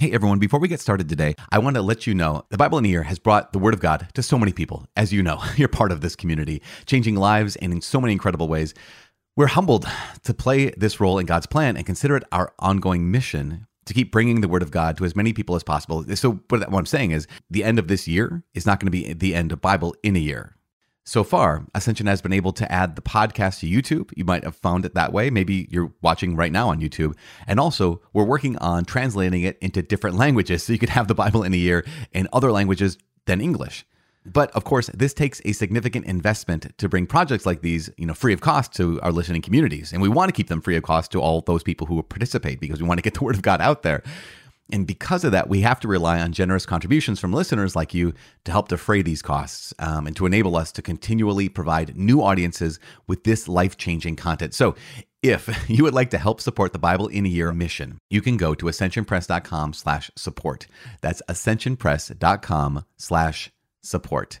Hey everyone, before we get started today, I want to let you know the Bible in a Year has brought the Word of God to so many people. As you know, you're part of this community, changing lives and in so many incredible ways. We're humbled to play this role in God's plan and consider it our ongoing mission to keep bringing the Word of God to as many people as possible. So, what I'm saying is, the end of this year is not going to be the end of Bible in a year. So far, Ascension has been able to add the podcast to YouTube. You might have found it that way. Maybe you're watching right now on YouTube. And also, we're working on translating it into different languages so you could have the Bible in a year in other languages than English. But of course, this takes a significant investment to bring projects like these, you know, free of cost to our listening communities. And we want to keep them free of cost to all those people who participate because we want to get the word of God out there. And because of that, we have to rely on generous contributions from listeners like you to help defray these costs um, and to enable us to continually provide new audiences with this life changing content. So, if you would like to help support the Bible in a Year mission, you can go to ascensionpress.com slash support. That's ascensionpress.com slash support.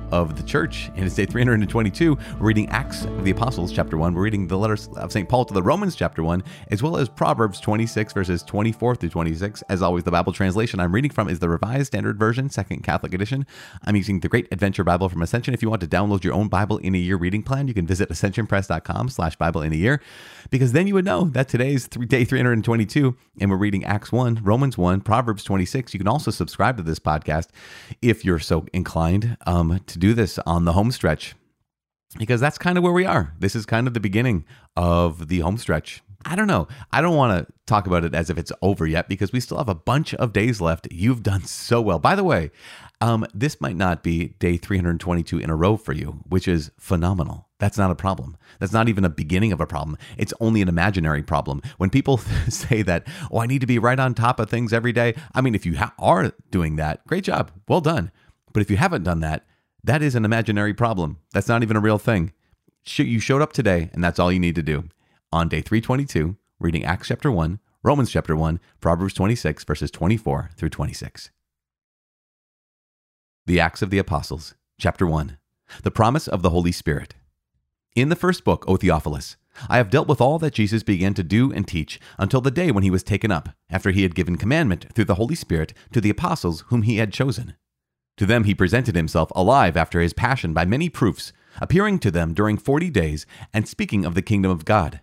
of the church. And it's day 322. We're reading Acts of the Apostles, chapter 1. We're reading the letters of St. Paul to the Romans, chapter 1, as well as Proverbs 26, verses 24 through 26. As always, the Bible translation I'm reading from is the Revised Standard Version, Second Catholic Edition. I'm using the Great Adventure Bible from Ascension. If you want to download your own Bible in a Year reading plan, you can visit ascensionpress.com slash Bible in a Year, because then you would know that today's day 322, and we're reading Acts 1, Romans 1, Proverbs 26. You can also subscribe to this podcast if you're so inclined um, to do this on the home stretch because that's kind of where we are. This is kind of the beginning of the home stretch. I don't know. I don't want to talk about it as if it's over yet because we still have a bunch of days left. You've done so well. By the way, um, this might not be day 322 in a row for you, which is phenomenal. That's not a problem. That's not even a beginning of a problem. It's only an imaginary problem. When people say that, oh, I need to be right on top of things every day. I mean, if you ha- are doing that, great job. Well done. But if you haven't done that, that is an imaginary problem. That's not even a real thing. You showed up today, and that's all you need to do. On day 322, reading Acts chapter 1, Romans chapter 1, Proverbs 26, verses 24 through 26. The Acts of the Apostles, chapter 1. The promise of the Holy Spirit. In the first book, O Theophilus, I have dealt with all that Jesus began to do and teach until the day when he was taken up, after he had given commandment through the Holy Spirit to the apostles whom he had chosen. To them he presented himself alive after his passion by many proofs, appearing to them during forty days, and speaking of the kingdom of God.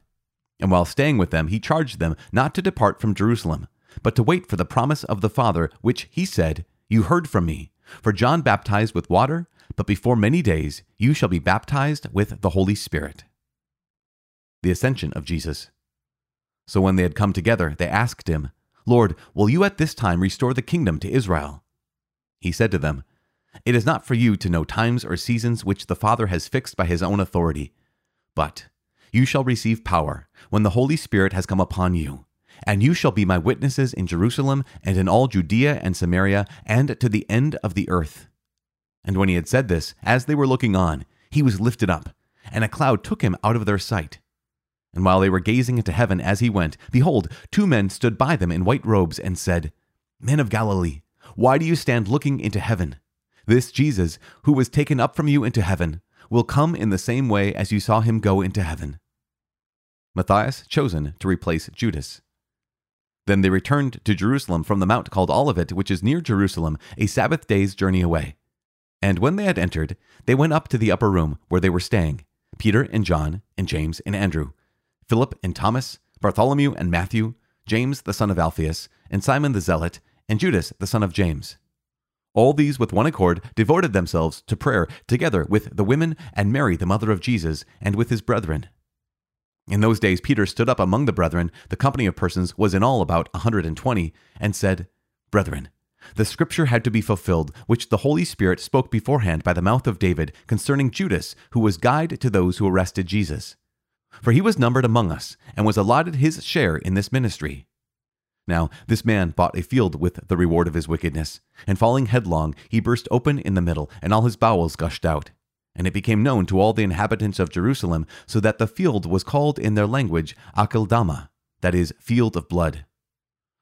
And while staying with them, he charged them not to depart from Jerusalem, but to wait for the promise of the Father, which he said, You heard from me. For John baptized with water, but before many days you shall be baptized with the Holy Spirit. The Ascension of Jesus. So when they had come together, they asked him, Lord, will you at this time restore the kingdom to Israel? He said to them, It is not for you to know times or seasons which the Father has fixed by his own authority, but you shall receive power when the Holy Spirit has come upon you, and you shall be my witnesses in Jerusalem and in all Judea and Samaria and to the end of the earth. And when he had said this, as they were looking on, he was lifted up, and a cloud took him out of their sight. And while they were gazing into heaven as he went, behold, two men stood by them in white robes and said, Men of Galilee, why do you stand looking into heaven? This Jesus, who was taken up from you into heaven, will come in the same way as you saw him go into heaven. Matthias chosen to replace Judas. Then they returned to Jerusalem from the mount called Olivet, which is near Jerusalem, a Sabbath day's journey away. And when they had entered, they went up to the upper room where they were staying Peter and John, and James and Andrew, Philip and Thomas, Bartholomew and Matthew, James the son of Alphaeus, and Simon the Zealot, and Judas the son of James. All these with one accord devoted themselves to prayer together with the women and Mary the mother of Jesus and with his brethren. In those days Peter stood up among the brethren, the company of persons was in all about a hundred and twenty, and said, Brethren, the scripture had to be fulfilled, which the Holy Spirit spoke beforehand by the mouth of David concerning Judas, who was guide to those who arrested Jesus. For he was numbered among us, and was allotted his share in this ministry. Now, this man bought a field with the reward of his wickedness, and falling headlong, he burst open in the middle, and all his bowels gushed out. And it became known to all the inhabitants of Jerusalem, so that the field was called in their language Akeldama, that is, field of blood.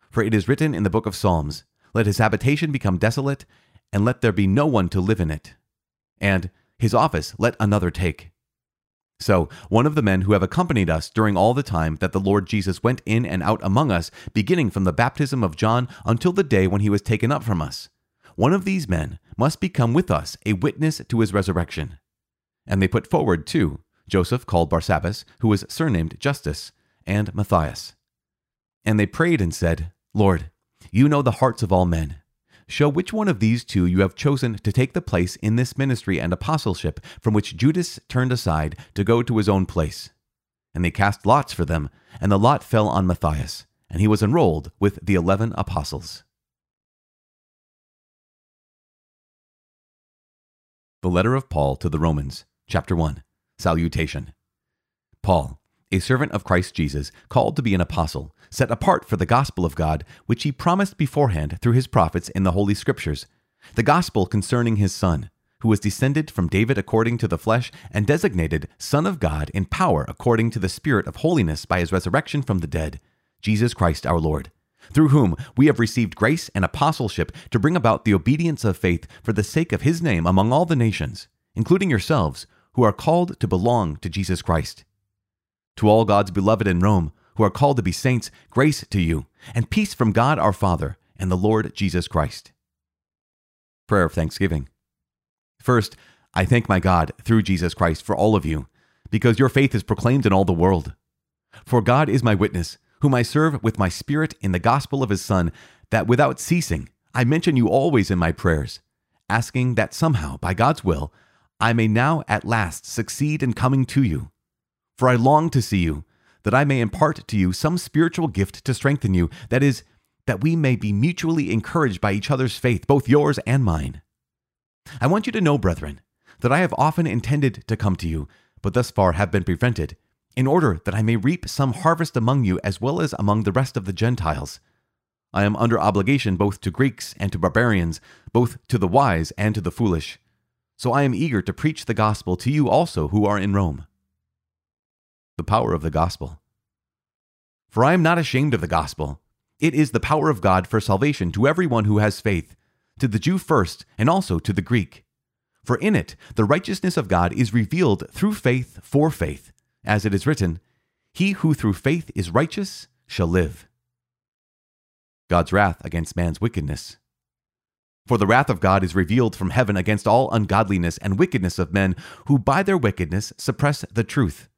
For it is written in the book of Psalms, Let his habitation become desolate, and let there be no one to live in it. And his office let another take. So, one of the men who have accompanied us during all the time that the Lord Jesus went in and out among us, beginning from the baptism of John until the day when he was taken up from us, one of these men must become with us a witness to his resurrection. And they put forward two Joseph called Barsabbas, who was surnamed Justus, and Matthias. And they prayed and said, Lord, you know the hearts of all men Show which one of these two you have chosen to take the place in this ministry and apostleship from which Judas turned aside to go to his own place. And they cast lots for them, and the lot fell on Matthias, and he was enrolled with the eleven apostles. The letter of Paul to the Romans, chapter 1, Salutation. Paul, a servant of Christ Jesus, called to be an apostle set apart for the gospel of God, which he promised beforehand through his prophets in the Holy Scriptures, the gospel concerning his Son, who was descended from David according to the flesh, and designated Son of God in power according to the Spirit of holiness by his resurrection from the dead, Jesus Christ our Lord, through whom we have received grace and apostleship to bring about the obedience of faith for the sake of his name among all the nations, including yourselves, who are called to belong to Jesus Christ. To all God's beloved in Rome, who are called to be saints, grace to you, and peace from God our Father and the Lord Jesus Christ. Prayer of Thanksgiving. First, I thank my God through Jesus Christ for all of you, because your faith is proclaimed in all the world. For God is my witness, whom I serve with my spirit in the gospel of his Son, that without ceasing I mention you always in my prayers, asking that somehow, by God's will, I may now at last succeed in coming to you. For I long to see you that I may impart to you some spiritual gift to strengthen you, that is, that we may be mutually encouraged by each other's faith, both yours and mine. I want you to know, brethren, that I have often intended to come to you, but thus far have been prevented, in order that I may reap some harvest among you as well as among the rest of the Gentiles. I am under obligation both to Greeks and to barbarians, both to the wise and to the foolish. So I am eager to preach the gospel to you also who are in Rome the power of the gospel. For I am not ashamed of the gospel. It is the power of God for salvation to everyone who has faith, to the Jew first, and also to the Greek. For in it the righteousness of God is revealed through faith for faith, as it is written, He who through faith is righteous shall live. God's wrath against man's wickedness. For the wrath of God is revealed from heaven against all ungodliness and wickedness of men who by their wickedness suppress the truth.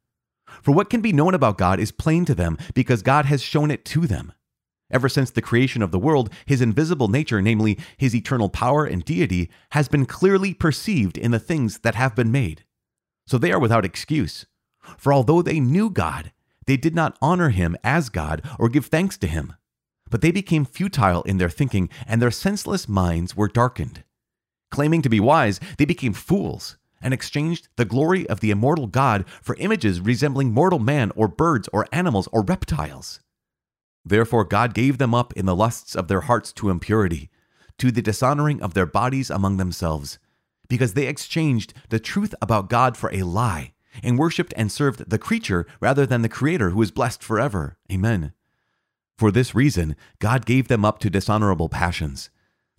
For what can be known about God is plain to them because God has shown it to them. Ever since the creation of the world, his invisible nature, namely his eternal power and deity, has been clearly perceived in the things that have been made. So they are without excuse. For although they knew God, they did not honor him as God or give thanks to him. But they became futile in their thinking, and their senseless minds were darkened. Claiming to be wise, they became fools and exchanged the glory of the immortal God for images resembling mortal man or birds or animals or reptiles. Therefore, God gave them up in the lusts of their hearts to impurity, to the dishonoring of their bodies among themselves, because they exchanged the truth about God for a lie, and worshipped and served the creature rather than the Creator who is blessed forever. Amen. For this reason, God gave them up to dishonorable passions.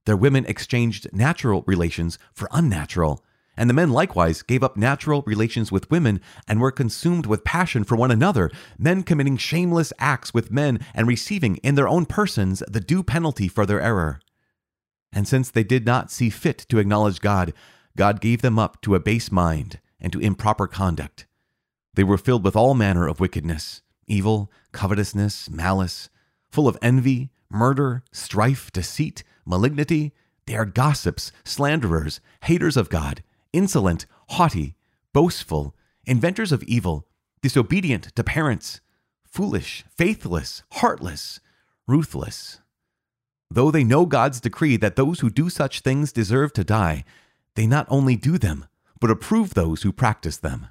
Their women exchanged natural relations for unnatural and the men likewise gave up natural relations with women and were consumed with passion for one another, men committing shameless acts with men and receiving in their own persons the due penalty for their error. And since they did not see fit to acknowledge God, God gave them up to a base mind and to improper conduct. They were filled with all manner of wickedness, evil, covetousness, malice, full of envy, murder, strife, deceit, malignity. They are gossips, slanderers, haters of God insolent, haughty, boastful, inventors of evil, disobedient to parents, foolish, faithless, heartless, ruthless. Though they know God's decree that those who do such things deserve to die, they not only do them, but approve those who practice them.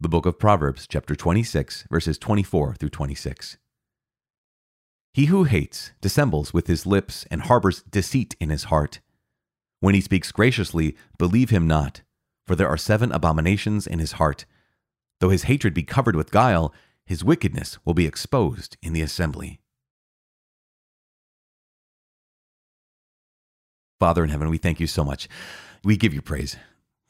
The book of Proverbs, chapter 26, verses 24 through 26. He who hates dissembles with his lips and harbors deceit in his heart. When he speaks graciously, believe him not, for there are seven abominations in his heart. Though his hatred be covered with guile, his wickedness will be exposed in the assembly. Father in heaven, we thank you so much. We give you praise.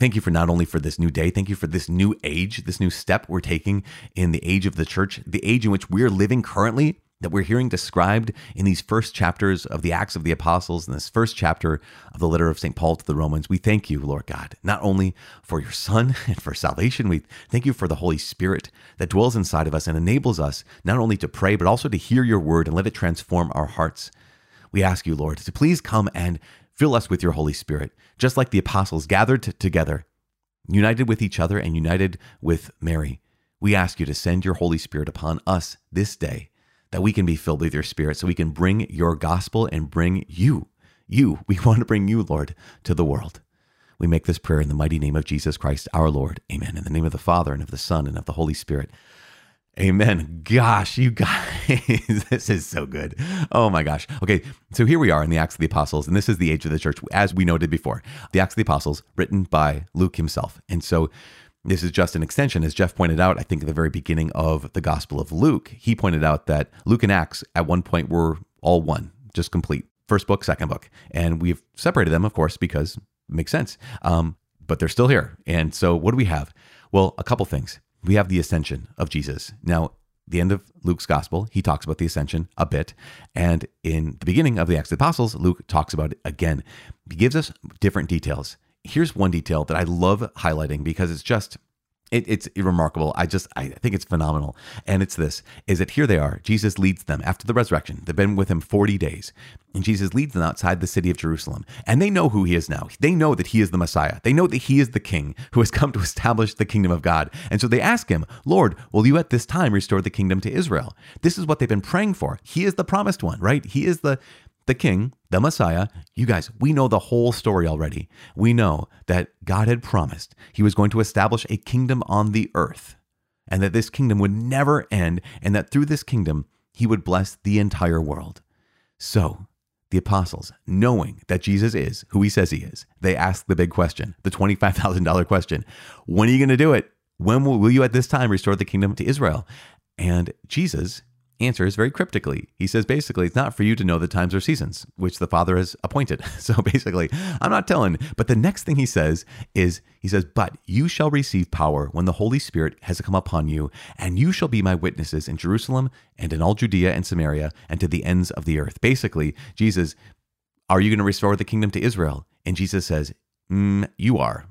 Thank you for not only for this new day, thank you for this new age, this new step we're taking in the age of the church, the age in which we're living currently, that we're hearing described in these first chapters of the Acts of the Apostles, in this first chapter of the letter of St. Paul to the Romans. We thank you, Lord God, not only for your Son and for salvation, we thank you for the Holy Spirit that dwells inside of us and enables us not only to pray, but also to hear your word and let it transform our hearts. We ask you, Lord, to please come and Fill us with your Holy Spirit, just like the apostles gathered t- together, united with each other and united with Mary. We ask you to send your Holy Spirit upon us this day, that we can be filled with your Spirit, so we can bring your gospel and bring you, you, we want to bring you, Lord, to the world. We make this prayer in the mighty name of Jesus Christ, our Lord. Amen. In the name of the Father, and of the Son, and of the Holy Spirit. Amen. Gosh, you guys, this is so good. Oh my gosh. Okay, so here we are in the Acts of the Apostles, and this is the age of the church, as we noted before. The Acts of the Apostles, written by Luke himself. And so this is just an extension, as Jeff pointed out, I think at the very beginning of the Gospel of Luke. He pointed out that Luke and Acts at one point were all one, just complete. First book, second book. And we've separated them, of course, because it makes sense. Um, but they're still here. And so what do we have? Well, a couple things we have the ascension of Jesus. Now, the end of Luke's gospel, he talks about the ascension a bit. And in the beginning of the Acts of the Apostles, Luke talks about it again. He gives us different details. Here's one detail that I love highlighting because it's just it, it's remarkable. I just I think it's phenomenal. And it's this is that here they are. Jesus leads them after the resurrection. They've been with him 40 days. And Jesus leads them outside the city of Jerusalem. And they know who he is now. They know that he is the Messiah. They know that he is the king who has come to establish the kingdom of God. And so they ask him, Lord, will you at this time restore the kingdom to Israel? This is what they've been praying for. He is the promised one, right? He is the the king, the Messiah, you guys, we know the whole story already. We know that God had promised he was going to establish a kingdom on the earth and that this kingdom would never end and that through this kingdom he would bless the entire world. So, the apostles, knowing that Jesus is who he says he is, they ask the big question, the $25,000 question When are you going to do it? When will, will you at this time restore the kingdom to Israel? And Jesus answers very cryptically. He says basically, it's not for you to know the times or seasons, which the Father has appointed. So basically, I'm not telling. But the next thing he says is, he says, But you shall receive power when the Holy Spirit has come upon you, and you shall be my witnesses in Jerusalem and in all Judea and Samaria and to the ends of the earth. Basically, Jesus, are you going to restore the kingdom to Israel? And Jesus says, mm, You are.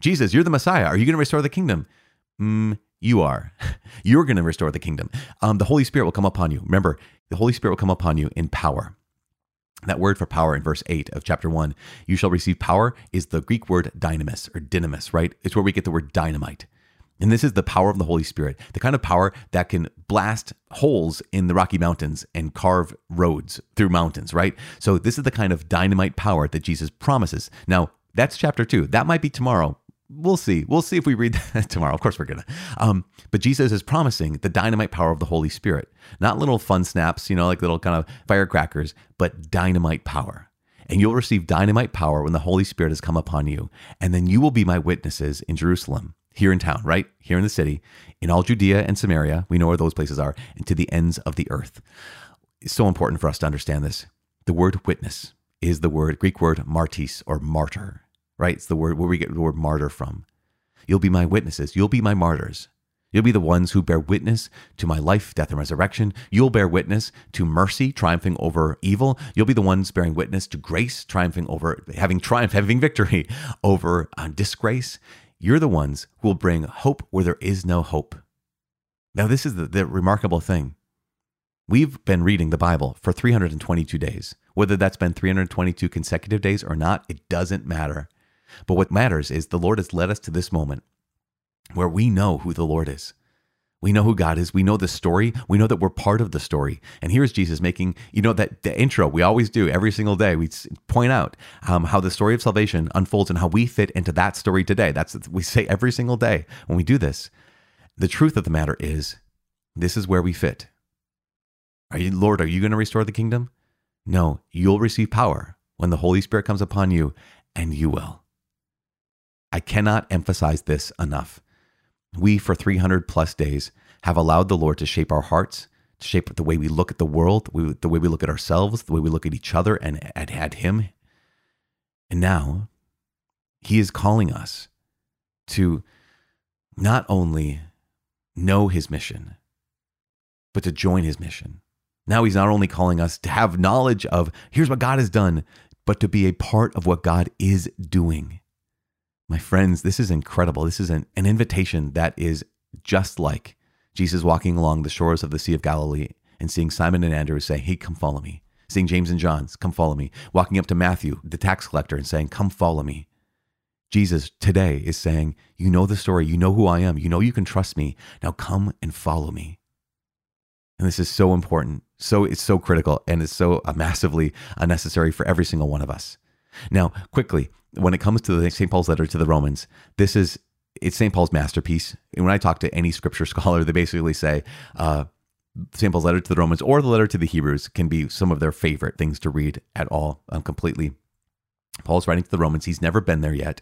Jesus, you're the Messiah. Are you going to restore the kingdom? Mm, you are. You're going to restore the kingdom. Um, the Holy Spirit will come upon you. Remember, the Holy Spirit will come upon you in power. That word for power in verse 8 of chapter 1, you shall receive power, is the Greek word dynamis or dynamis, right? It's where we get the word dynamite. And this is the power of the Holy Spirit, the kind of power that can blast holes in the Rocky Mountains and carve roads through mountains, right? So, this is the kind of dynamite power that Jesus promises. Now, that's chapter 2. That might be tomorrow we'll see. We'll see if we read that tomorrow. Of course, we're gonna. Um, but Jesus is promising the dynamite power of the Holy Spirit, not little fun snaps, you know, like little kind of firecrackers, but dynamite power. And you'll receive dynamite power when the Holy Spirit has come upon you, and then you will be my witnesses in Jerusalem, here in town, right here in the city, in all Judea and Samaria. We know where those places are, and to the ends of the earth. It's so important for us to understand this. The word witness is the word Greek word martys or martyr right? It's the word where we get the word martyr from. You'll be my witnesses. You'll be my martyrs. You'll be the ones who bear witness to my life, death, and resurrection. You'll bear witness to mercy, triumphing over evil. You'll be the ones bearing witness to grace, triumphing over, having triumph, having victory over uh, disgrace. You're the ones who will bring hope where there is no hope. Now, this is the, the remarkable thing. We've been reading the Bible for 322 days. Whether that's been 322 consecutive days or not, it doesn't matter. But what matters is the Lord has led us to this moment where we know who the Lord is. We know who God is. We know the story. We know that we're part of the story. And here's Jesus making, you know, that the intro we always do every single day. We point out um, how the story of salvation unfolds and how we fit into that story today. That's what we say every single day when we do this. The truth of the matter is, this is where we fit. Are you, Lord, are you going to restore the kingdom? No, you'll receive power when the Holy Spirit comes upon you, and you will. I cannot emphasize this enough. We, for 300 plus days, have allowed the Lord to shape our hearts, to shape the way we look at the world, the way we look at ourselves, the way we look at each other and at, at Him. And now He is calling us to not only know His mission, but to join His mission. Now He's not only calling us to have knowledge of here's what God has done, but to be a part of what God is doing. My friends, this is incredible. This is an, an invitation that is just like Jesus walking along the shores of the Sea of Galilee and seeing Simon and Andrew say, Hey, come follow me. Seeing James and John's, come follow me. Walking up to Matthew, the tax collector, and saying, Come follow me. Jesus today is saying, You know the story. You know who I am. You know you can trust me. Now come and follow me. And this is so important. So it's so critical and it's so massively unnecessary for every single one of us. Now, quickly, when it comes to the St. Paul's letter to the Romans, this is it's St. Paul's masterpiece. And when I talk to any scripture scholar, they basically say uh, St. Paul's letter to the Romans or the letter to the Hebrews can be some of their favorite things to read at all. Um, completely. Paul's writing to the Romans. He's never been there yet.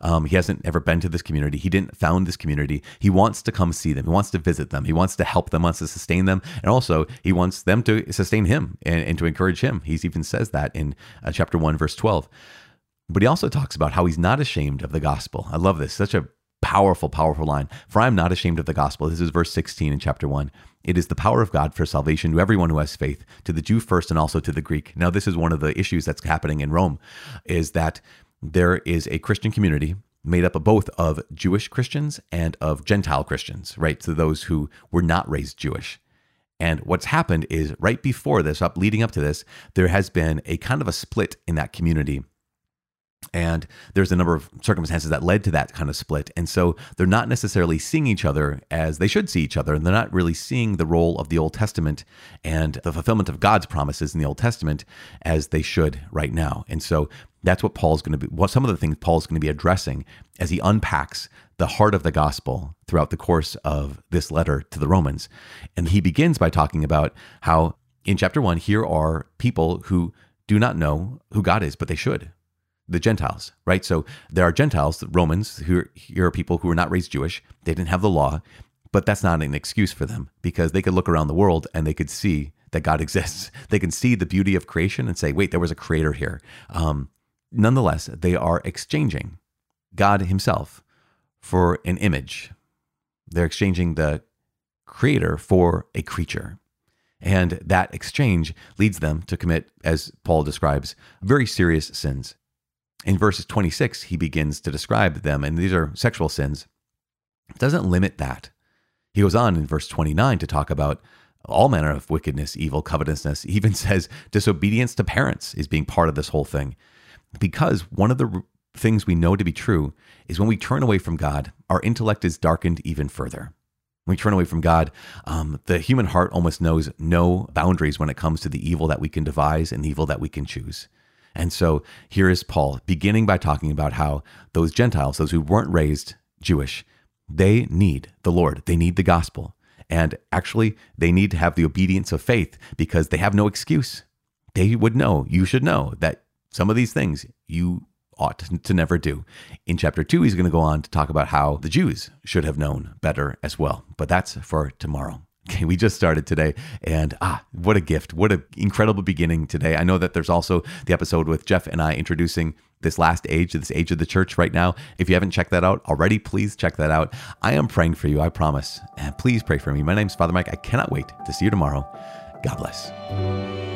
Um, he hasn't ever been to this community. He didn't found this community. He wants to come see them. He wants to visit them. He wants to help them, wants to sustain them. And also, he wants them to sustain him and, and to encourage him. He even says that in uh, chapter 1, verse 12. But he also talks about how he's not ashamed of the gospel. I love this. Such a powerful, powerful line. For I am not ashamed of the gospel. This is verse 16 in chapter 1. It is the power of God for salvation to everyone who has faith, to the Jew first and also to the Greek. Now, this is one of the issues that's happening in Rome, is that there is a Christian community made up of both of Jewish Christians and of Gentile Christians, right? So those who were not raised Jewish. And what's happened is right before this, up leading up to this, there has been a kind of a split in that community and there's a number of circumstances that led to that kind of split. And so they're not necessarily seeing each other as they should see each other. And they're not really seeing the role of the Old Testament and the fulfillment of God's promises in the Old Testament as they should right now. And so that's what Paul's going to be, what some of the things Paul's going to be addressing as he unpacks the heart of the gospel throughout the course of this letter to the Romans. And he begins by talking about how in chapter one, here are people who do not know who God is, but they should the Gentiles, right? So there are Gentiles, Romans, who are, here are people who were not raised Jewish. They didn't have the law, but that's not an excuse for them because they could look around the world and they could see that God exists. They can see the beauty of creation and say, wait, there was a creator here. Um, nonetheless, they are exchanging God Himself for an image. They're exchanging the creator for a creature. And that exchange leads them to commit, as Paul describes, very serious sins in verses 26, he begins to describe them, and these are sexual sins. It doesn't limit that. He goes on in verse 29 to talk about all manner of wickedness, evil, covetousness. He even says disobedience to parents is being part of this whole thing. Because one of the things we know to be true is when we turn away from God, our intellect is darkened even further. When we turn away from God, um, the human heart almost knows no boundaries when it comes to the evil that we can devise and the evil that we can choose. And so here is Paul beginning by talking about how those Gentiles, those who weren't raised Jewish, they need the Lord, they need the gospel. And actually, they need to have the obedience of faith because they have no excuse. They would know, you should know that some of these things you ought to never do. In chapter two, he's going to go on to talk about how the Jews should have known better as well. But that's for tomorrow. Okay, we just started today, and ah, what a gift! What an incredible beginning today. I know that there's also the episode with Jeff and I introducing this last age, this age of the church right now. If you haven't checked that out already, please check that out. I am praying for you, I promise. And please pray for me. My name's Father Mike. I cannot wait to see you tomorrow. God bless.